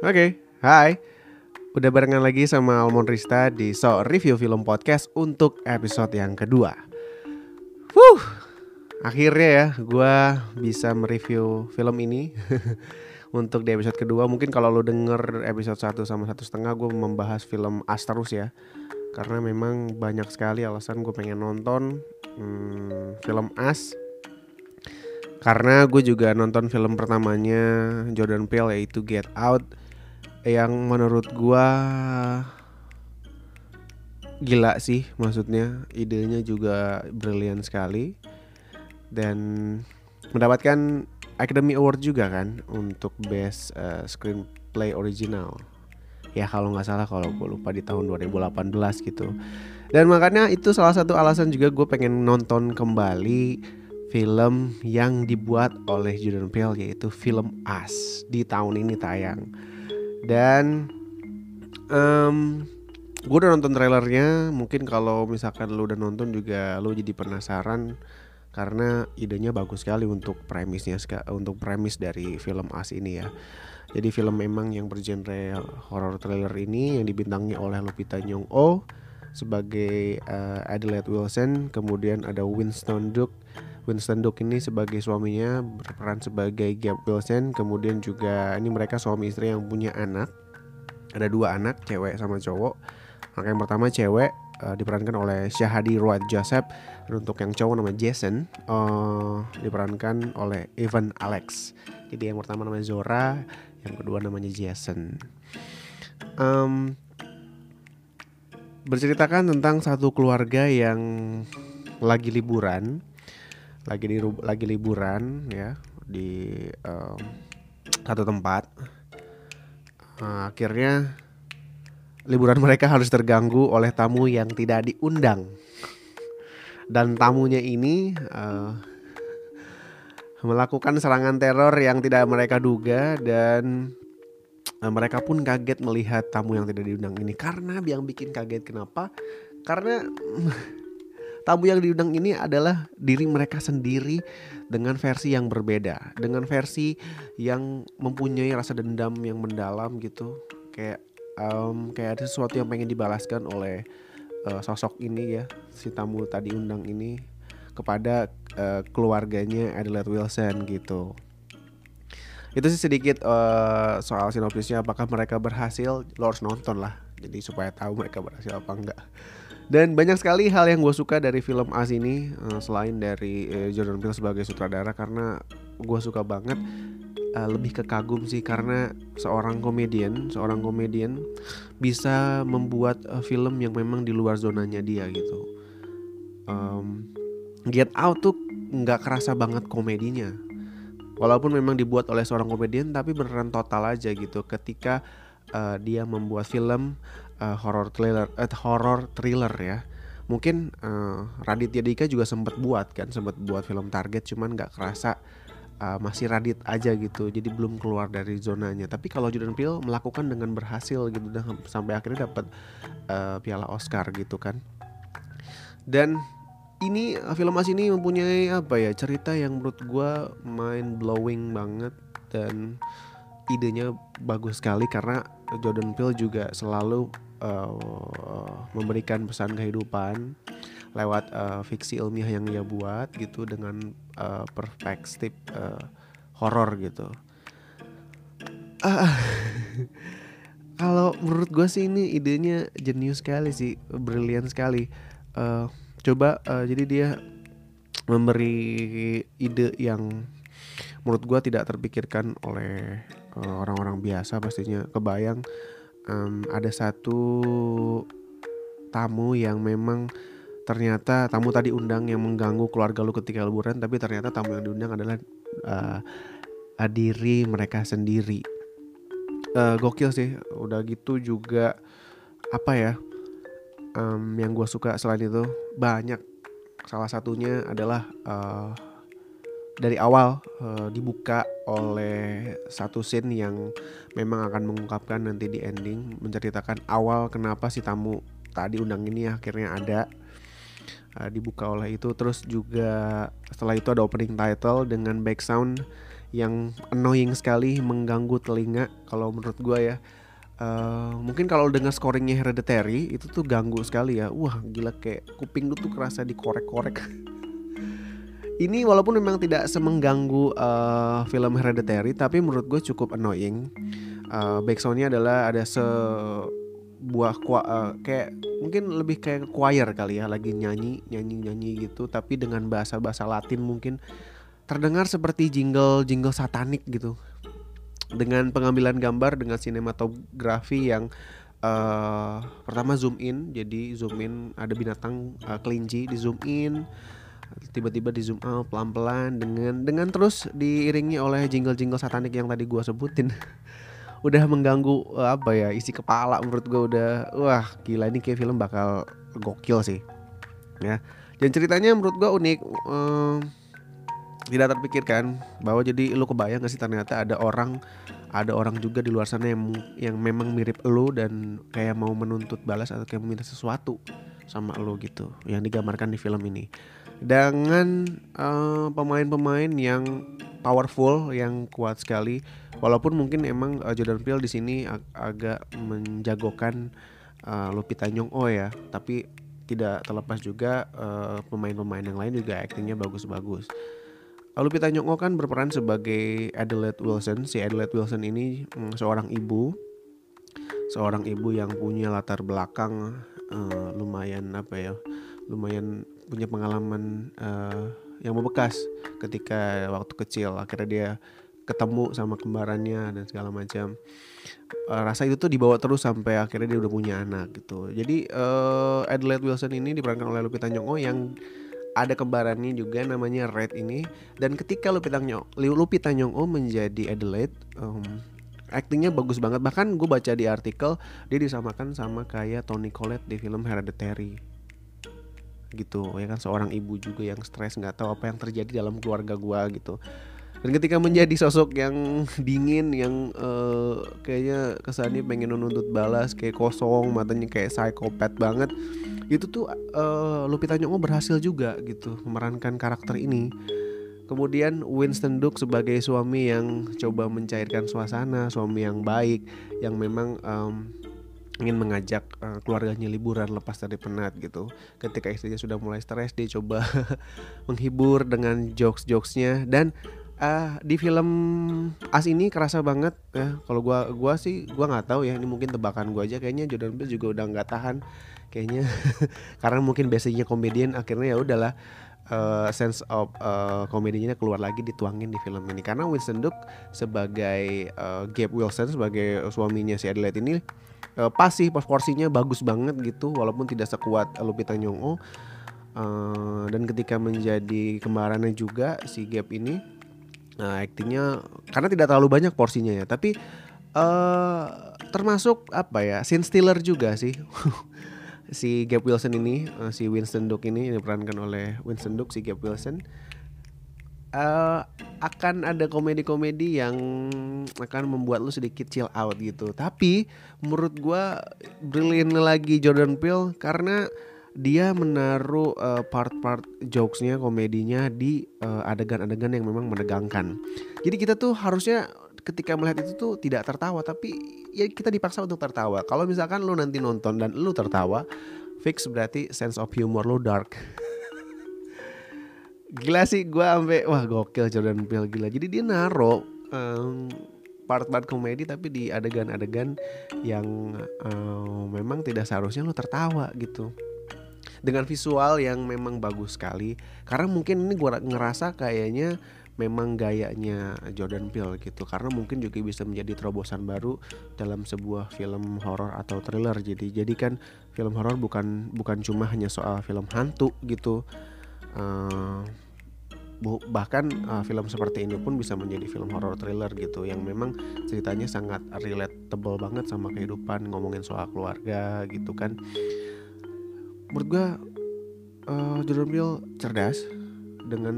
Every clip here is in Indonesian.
Oke, hai. Udah barengan lagi sama Almond Rista di So Review Film Podcast untuk episode yang kedua. Wuh, akhirnya ya gue bisa mereview film ini untuk di episode kedua. Mungkin kalau lo denger episode 1 sama satu setengah gue membahas film As terus ya. Karena memang banyak sekali alasan gue pengen nonton hmm, film As karena gue juga nonton film pertamanya Jordan Peele yaitu Get Out yang menurut gua gila sih maksudnya idenya juga brilian sekali. Dan mendapatkan Academy Award juga kan untuk best uh, screenplay original. Ya kalau nggak salah kalau gue lupa di tahun 2018 gitu. Dan makanya itu salah satu alasan juga gue pengen nonton kembali film yang dibuat oleh Jordan Peele yaitu film As di tahun ini tayang dan um, gue udah nonton trailernya. Mungkin kalau misalkan lo udah nonton juga lo jadi penasaran. Karena idenya bagus sekali untuk premisnya untuk premis dari film As ini ya. Jadi film memang yang bergenre horror trailer ini yang dibintangi oleh Lupita Nyong'o sebagai uh, Adelaide Wilson. Kemudian ada Winston Duke Winston Duke ini sebagai suaminya berperan sebagai Gab Wilson. Kemudian juga ini mereka suami istri yang punya anak. Ada dua anak cewek sama cowok. Anak yang pertama cewek uh, diperankan oleh Syahadi Road Joseph. Dan untuk yang cowok nama Jason uh, diperankan oleh Evan Alex. Jadi yang pertama namanya Zora yang kedua namanya Jason. Um, berceritakan tentang satu keluarga yang lagi liburan lagi di lagi liburan ya di um, satu tempat. Uh, akhirnya liburan mereka harus terganggu oleh tamu yang tidak diundang. Dan tamunya ini uh, melakukan serangan teror yang tidak mereka duga dan uh, mereka pun kaget melihat tamu yang tidak diundang ini. Karena yang bikin kaget kenapa? Karena tamu yang diundang ini adalah diri mereka sendiri dengan versi yang berbeda, dengan versi yang mempunyai rasa dendam yang mendalam gitu, kayak um, kayak ada sesuatu yang pengen dibalaskan oleh uh, sosok ini ya, si tamu tadi undang ini kepada uh, keluarganya Adelaide Wilson gitu. Itu sih sedikit uh, soal sinopsisnya apakah mereka berhasil, lo harus nonton lah. Jadi supaya tahu mereka berhasil apa enggak. Dan banyak sekali hal yang gue suka dari film As ini uh, selain dari Jordan Peele sebagai sutradara karena gue suka banget uh, lebih ke kagum sih karena seorang komedian, seorang komedian bisa membuat film yang memang di luar zonanya dia gitu. Um, Get Out tuh nggak kerasa banget komedinya. Walaupun memang dibuat oleh seorang komedian tapi beneran total aja gitu ketika uh, dia membuat film uh, horror thriller uh, horror thriller ya. Mungkin uh, Raditya Dika juga sempat buat kan sempat buat film Target cuman nggak kerasa uh, masih Radit aja gitu. Jadi belum keluar dari zonanya. Tapi kalau Jordan Peele melakukan dengan berhasil gitu dan sampai akhirnya dapat uh, piala Oscar gitu kan. Dan ini film As ini mempunyai apa ya cerita yang menurut gue mind blowing banget dan idenya bagus sekali karena Jordan Peele juga selalu uh, memberikan pesan kehidupan lewat uh, fiksi ilmiah yang dia buat gitu dengan uh, perspektif uh, horor gitu. Uh, kalau menurut gue sih ini idenya jenius sekali sih, brilian sekali. Uh, coba uh, jadi dia memberi ide yang menurut gue tidak terpikirkan oleh orang-orang uh, biasa pastinya kebayang um, ada satu tamu yang memang ternyata tamu tadi undang yang mengganggu keluarga lu ketika liburan tapi ternyata tamu yang diundang adalah uh, diri mereka sendiri. Uh, gokil sih. Udah gitu juga apa ya um, yang gue suka selain itu banyak. Salah satunya adalah uh, dari awal uh, dibuka oleh satu scene yang memang akan mengungkapkan nanti di ending menceritakan awal kenapa si tamu tadi undang ini akhirnya ada uh, dibuka oleh itu terus juga setelah itu ada opening title dengan back sound yang annoying sekali mengganggu telinga kalau menurut gue ya Uh, mungkin kalau dengar scoringnya Hereditary itu tuh ganggu sekali ya. Wah gila kayak kuping lu tuh kerasa dikorek-korek. Ini walaupun memang tidak semengganggu uh, film Hereditary, tapi menurut gue cukup annoying. Uh, backsoundnya adalah ada sebuah uh, kayak mungkin lebih kayak choir kali ya, lagi nyanyi nyanyi nyanyi gitu, tapi dengan bahasa bahasa Latin mungkin. Terdengar seperti jingle jingle satanik gitu. Dengan pengambilan gambar dengan sinematografi yang uh, pertama zoom in jadi zoom in ada binatang uh, kelinci di zoom in tiba-tiba di zoom out pelan-pelan dengan dengan terus diiringi oleh jingle-jingle satanik yang tadi gua sebutin. Udah mengganggu uh, apa ya isi kepala menurut gua udah wah gila ini kayak film bakal gokil sih ya. Dan ceritanya menurut gua unik uh, tidak terpikirkan bahwa jadi lu kebayang gak sih ternyata ada orang ada orang juga di luar sana yang yang memang mirip lu dan kayak mau menuntut balas atau kayak meminta sesuatu sama lu gitu yang digambarkan di film ini dengan eh, pemain-pemain yang powerful yang kuat sekali walaupun mungkin emang uh, Jordan Peele di sini ag agak menjagokan uh, Lupita Nyong'o ya. Tapi tidak terlepas juga pemain-pemain uh, yang lain juga aktingnya bagus-bagus. Lupita Nyong'o kan berperan sebagai Adelaide Wilson. Si Adelaide Wilson ini mm, seorang ibu, seorang ibu yang punya latar belakang uh, lumayan apa ya, lumayan punya pengalaman uh, yang membekas ketika waktu kecil. Akhirnya dia ketemu sama kembarannya dan segala macam. Uh, rasa itu tuh dibawa terus sampai akhirnya dia udah punya anak gitu. Jadi uh, Adelaide Wilson ini diperankan oleh Lupita Nyong'o yang ada kembarannya juga namanya Red ini dan ketika Lupita Nyong'o Lupita Nyong'o menjadi Adelaide um, aktingnya bagus banget bahkan gue baca di artikel dia disamakan sama kayak Tony Collette di film Hereditary gitu. Ya kan seorang ibu juga yang stres nggak tahu apa yang terjadi dalam keluarga gue gitu. Dan ketika menjadi sosok yang dingin yang uh, kayaknya kesannya pengen menuntut balas kayak kosong matanya kayak psikopat banget itu tuh uh, Lupita Nyong'o berhasil juga gitu memerankan karakter ini. Kemudian Winston Duke sebagai suami yang coba mencairkan suasana suami yang baik yang memang um, ingin mengajak uh, keluarganya liburan lepas dari penat gitu. Ketika istrinya sudah mulai stres, dia coba menghibur dengan jokes-jokesnya. Dan uh, di film As ini kerasa banget ya. Kalau gua gua sih gua nggak tahu ya, ini mungkin tebakan gua aja. Kayaknya Jordan Peele juga udah nggak tahan. Kayaknya karena mungkin basicnya komedian akhirnya ya udahlah uh, sense of uh, komedinya keluar lagi dituangin di film ini. Karena Winston Duke sebagai uh, Gabe Wilson sebagai suaminya si Adelaide ini uh, pas sih porsinya bagus banget gitu walaupun tidak sekuat Lupita Nyong'o. Uh, dan ketika menjadi kembarannya juga si Gabe ini uh, aktingnya karena tidak terlalu banyak porsinya ya tapi uh, termasuk apa ya scene stealer juga sih. Si Gap Wilson ini uh, si Winston Duke ini diperankan oleh Winston Duke si Gap Wilson uh, akan ada komedi-komedi yang akan membuat lu sedikit chill out gitu. Tapi menurut gua brilliant lagi Jordan Peele karena dia menaruh uh, part-part jokesnya komedinya di adegan-adegan uh, yang memang menegangkan. Jadi kita tuh harusnya ketika melihat itu tuh tidak tertawa tapi ya kita dipaksa untuk tertawa. Kalau misalkan lu nanti nonton dan lu tertawa fix berarti sense of humor lu dark gila sih gue ampe wah gokil Jordan Peele gila. Jadi dia naro um, part-part komedi tapi di adegan-adegan yang um, memang tidak seharusnya lu tertawa gitu. Dengan visual yang memang bagus sekali. Karena mungkin ini gue ngerasa kayaknya memang gayanya Jordan Peele gitu. Karena mungkin juga bisa menjadi terobosan baru dalam sebuah film horor atau thriller. Jadi jadi kan film horor bukan bukan cuma hanya soal film hantu gitu uh, bahkan uh, film seperti ini pun bisa menjadi film horor thriller gitu yang memang ceritanya sangat relatable banget sama kehidupan ngomongin soal keluarga gitu kan. Menurut gue uh, Jordan Peele cerdas dengan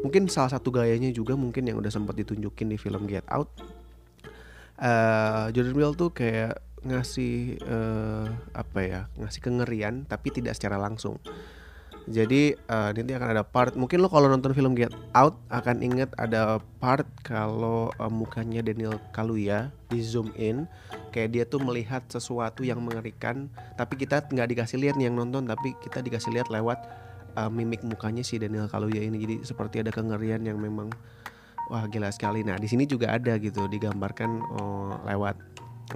mungkin salah satu gayanya juga mungkin yang udah sempat ditunjukin di film Get Out. Uh, Jordan Peele tuh kayak ngasih uh, apa ya ngasih kengerian tapi tidak secara langsung Jadi uh, nanti akan ada part. Mungkin lo kalau nonton film Get Out akan inget ada part kalau uh, mukanya Daniel Kaluuya di zoom in, kayak dia tuh melihat sesuatu yang mengerikan. Tapi kita nggak dikasih lihat nih yang nonton, tapi kita dikasih lihat lewat uh, mimik mukanya si Daniel Kaluuya ini. Jadi seperti ada kengerian yang memang wah gila sekali. Nah di sini juga ada gitu digambarkan oh, lewat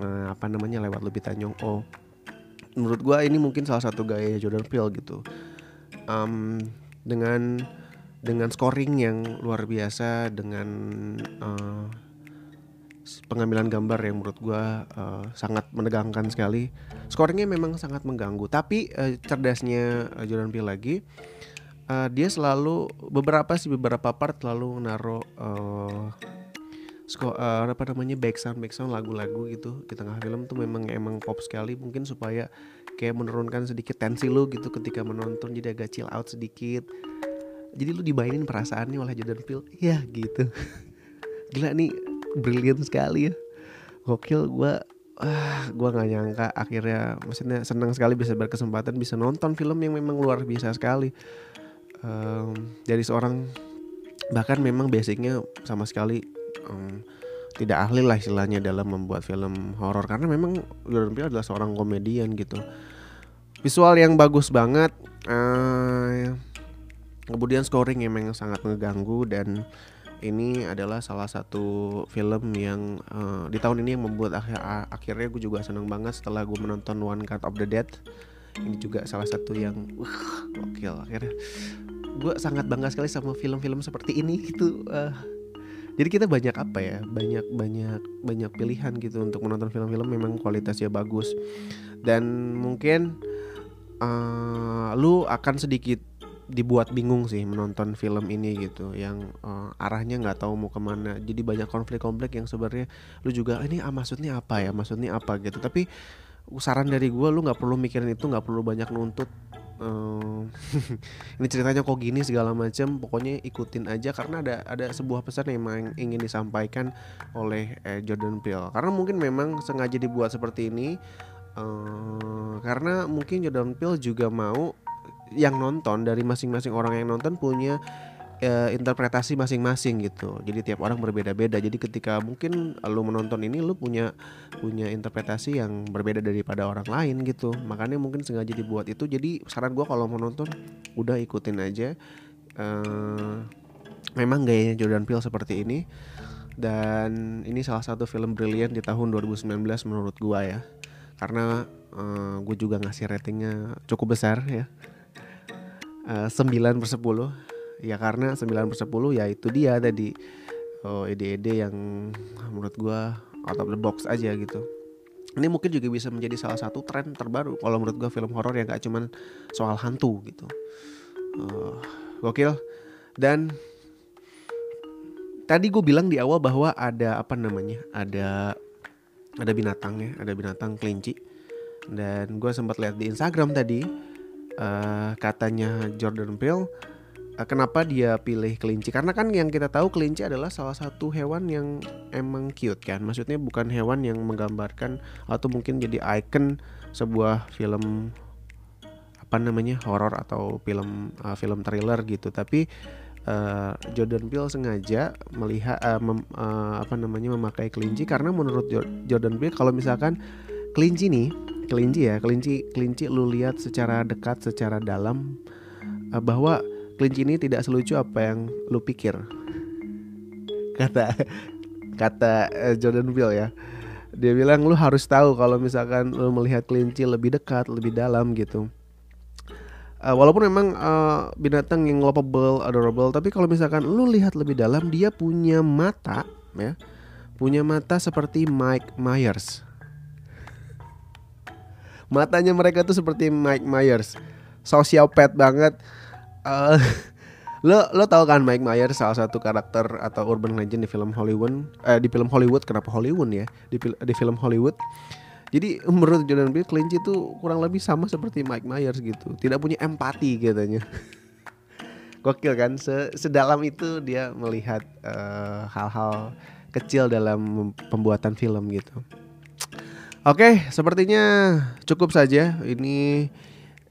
uh, apa namanya lewat Lupita Nyong'o. Menurut gua ini mungkin salah satu gaya Jordan Peele gitu um, dengan dengan scoring yang luar biasa dengan uh, pengambilan gambar yang menurut gue uh, sangat menegangkan sekali. Scoringnya memang sangat mengganggu. Tapi uh, cerdasnya uh, Jordan Peele lagi uh, dia selalu beberapa sih beberapa part selalu naruh uh, uh, apa namanya background background lagu-lagu gitu di tengah film tuh memang emang pop sekali. Mungkin supaya kayak menurunkan sedikit tensi lu gitu ketika menonton jadi agak chill out sedikit. Jadi lu dimainin perasaannya oleh Jordan Peele. Ya gitu. Gila nih brilian sekali ya. Gokil gue ah gue nggak nyangka akhirnya maksudnya senang sekali bisa berkesempatan bisa nonton film yang memang luar biasa sekali. Um, dari seorang bahkan memang basicnya sama sekali um, tidak ahli lah istilahnya dalam membuat film horor. Karena memang Jordan Peele adalah seorang komedian gitu. Visual yang bagus banget uh, kemudian scoring yang memang sangat ngeganggu dan ini adalah salah satu film yang uh, di tahun ini yang membuat akhir akhirnya gue juga seneng banget setelah gue menonton One Cut of the Dead. Ini juga salah satu yang uh, gokil akhirnya. Gue sangat bangga sekali sama film-film seperti ini gitu uh, jadi kita banyak apa ya banyak banyak banyak pilihan gitu untuk menonton film-film memang kualitasnya bagus. Dan mungkin uh, lu akan sedikit dibuat bingung sih menonton film ini gitu yang uh, arahnya nggak tahu mau ke mana. Jadi banyak konflik-konflik yang sebenarnya lu juga ini ah, maksudnya apa ya maksudnya apa? gitu. Tapi saran dari gue lu nggak perlu mikirin itu nggak perlu banyak nuntut um, ini ceritanya kok gini segala macam pokoknya ikutin aja karena ada ada sebuah pesan yang ingin disampaikan oleh eh, Jordan Peele. Karena mungkin memang sengaja dibuat seperti ini uh, karena mungkin Jordan Peele juga mau yang nonton dari masing-masing orang yang nonton punya uh, interpretasi masing-masing gitu. Jadi tiap orang berbeda-beda. Jadi ketika mungkin lu menonton ini lu punya punya interpretasi yang berbeda daripada orang lain gitu. Makanya mungkin sengaja dibuat itu. Jadi saran gua kalau mau nonton udah ikutin aja. Uh, memang gayanya Jordan Peele seperti ini dan ini salah satu film brilian di tahun 2019 menurut gua ya. Karena uh, gue juga ngasih ratingnya cukup besar ya. Uh, 9 per 10 ya karena 9 per 10 ya itu dia tadi. Oh, ide-ide yang menurut gue out of the box aja gitu. Ini mungkin juga bisa menjadi salah satu tren terbaru kalau menurut gue film horor yang gak cuman soal hantu gitu. Uh, gokil. Dan tadi gue bilang di awal bahwa ada apa namanya ada ada binatang ya ada binatang kelinci. Dan gue sempat lihat di Instagram tadi uh, katanya Jordan Peele kenapa dia pilih kelinci? Karena kan yang kita tahu kelinci adalah salah satu hewan yang emang cute kan. Maksudnya bukan hewan yang menggambarkan atau mungkin jadi icon sebuah film apa namanya horor atau film uh, film thriller gitu. Tapi uh, Jordan Peele sengaja melihat uh, mem, uh, apa namanya memakai kelinci karena menurut Jordan Peele kalau misalkan kelinci nih kelinci ya kelinci kelinci lu lihat secara dekat secara dalam uh, bahwa kelinci ini tidak selucu apa yang lu pikir. Kata kata uh, Jordan Peele ya. Dia bilang lu harus tahu kalau misalkan lu melihat kelinci lebih dekat lebih dalam gitu. Uh, walaupun memang uh, binatang yang lovable adorable tapi kalau misalkan lu lihat lebih dalam dia punya mata ya. Punya mata seperti Mike Myers. Matanya mereka tuh seperti Mike Myers. Sosiopat banget uh, lo lo tau kan Mike Myers salah satu karakter atau urban legend di film Hollywood eh, di film Hollywood kenapa Hollywood ya? Di, di film Hollywood. Jadi menurut Jordan Peele kelinci itu kurang lebih sama seperti Mike Myers gitu. Tidak punya empati katanya. Gokil kan? Sedalam itu dia melihat eh, hal-hal uh, kecil dalam pembuatan film gitu. Oke sepertinya cukup saja. Ini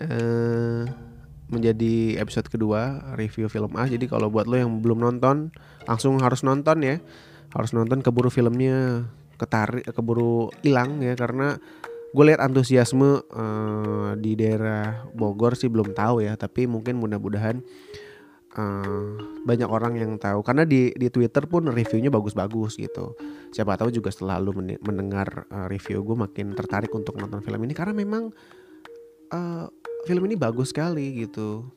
uh, menjadi episode kedua review film A. Jadi kalau buat lo yang belum nonton, langsung harus nonton ya. Harus nonton keburu filmnya ketarik, keburu hilang ya karena gue lihat antusiasme uh, di daerah Bogor sih belum tahu ya. Tapi mungkin mudah-mudahan uh, banyak orang yang tahu karena di di Twitter pun reviewnya bagus-bagus gitu. Siapa tahu juga setelah lu mendengar uh, review gue makin tertarik untuk nonton film ini karena memang uh, film ini bagus sekali gitu.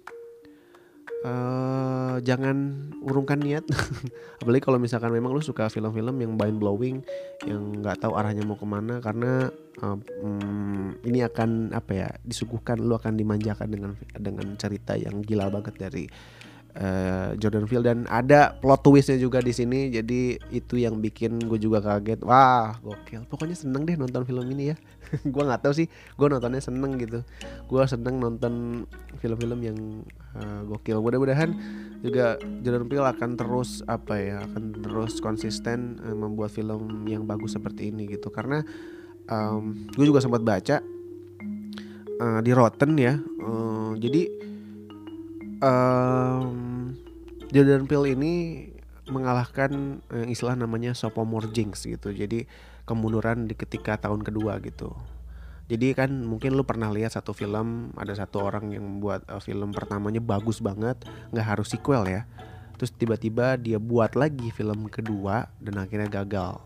Uh, jangan urungkan niat. Apalagi kalau misalkan memang lu suka film-film yang mind blowing yang nggak tahu arahnya mau ke mana karena uh, um, ini akan apa ya disuguhkan lu akan dimanjakan dengan dengan cerita yang gila banget dari uh, Jordan Peele dan ada plot twistnya juga di sini. Jadi itu yang bikin gue juga kaget. Wah gokil. Pokoknya seneng deh nonton film ini ya. Gue nggak tahu sih. Gue nontonnya seneng gitu. Gue seneng nonton film-film yang uh, gokil. Mudah-mudahan juga Jordan Peele akan terus apa ya akan terus konsisten uh, membuat film yang bagus seperti ini gitu. Karena um, gue juga sempat baca uh, di Rotten ya. Uh, jadi um, Jordan Peele ini mengalahkan uh, istilah namanya sophomore jinx gitu. Jadi kemunduran di ketika tahun kedua gitu. Jadi kan mungkin lu pernah lihat satu film ada satu orang yang membuat uh, film pertamanya bagus banget, nggak harus sequel ya. Terus tiba-tiba dia buat lagi film kedua dan akhirnya gagal.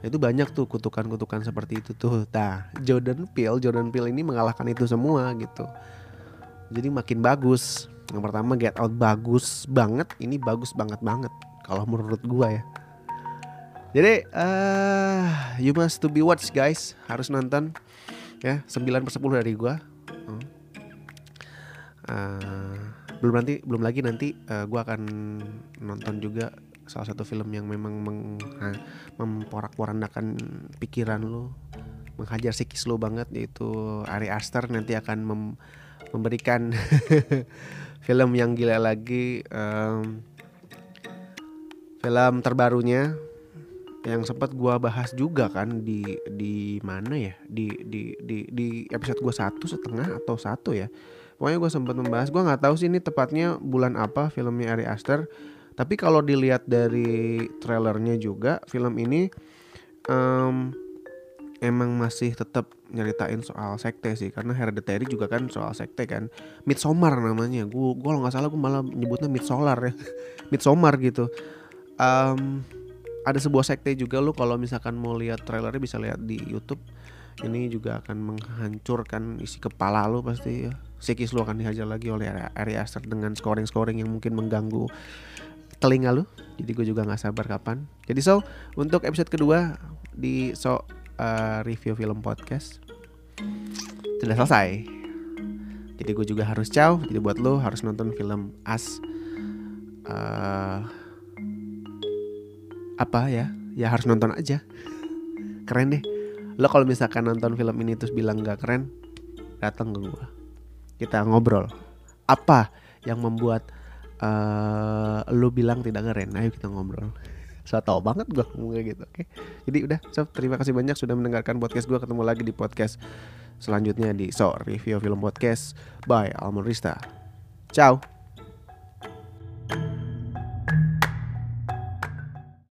Itu banyak tuh kutukan-kutukan seperti itu tuh. Nah, Jordan Peele, Jordan Peele ini mengalahkan itu semua gitu. Jadi makin bagus. Yang pertama Get Out bagus banget, ini bagus banget banget kalau menurut gua ya. Jadi uh, you must to be watch guys, harus nonton ya. 9 per 10 dari gua. Uh, belum nanti belum lagi nanti uh, gua akan nonton juga salah satu film yang memang memporak-porandakan pikiran lu, menghajar psikis lu banget yaitu Ari Aster. Nanti akan mem, memberikan film yang gila lagi um, film terbarunya yang sempat gua bahas juga kan di di mana ya? Di di di di episode gua satu setengah atau satu ya. Pokoknya gue sempat membahas gue nggak tahu sih ini tepatnya bulan apa filmnya Ari Aster. Tapi kalau dilihat dari trailernya juga film ini um, emang masih tetap nyeritain soal sekte sih karena Hereditary juga kan soal sekte kan. Midsommar namanya gue gue kalau nggak salah gue malah nyebutnya Midsolar ya. Midsommar gitu. Um, ada sebuah sekte juga lo kalau misalkan mau lihat trailernya bisa lihat di YouTube. Ini juga akan menghancurkan isi kepala lo pasti ya. Psikis lo akan dihajar lagi oleh Ari Aster dengan scoring-scoring yang mungkin mengganggu telinga lo jadi gue juga nggak sabar kapan. Jadi so untuk episode kedua di so uh, review film podcast sudah selesai. Jadi gue juga harus caw. Jadi buat lo harus nonton film As. Uh, apa ya? Ya harus nonton aja. Keren deh. Lo kalau misalkan nonton film ini terus bilang gak keren, datang ke gue. Kita ngobrol. Apa yang membuat uh, lo bilang tidak keren? Ayo kita ngobrol saya tahu banget gue ngomong gitu oke. Okay? jadi udah so terima kasih banyak sudah mendengarkan podcast gue ketemu lagi di podcast selanjutnya di so review film podcast by Almond Rista. Ciao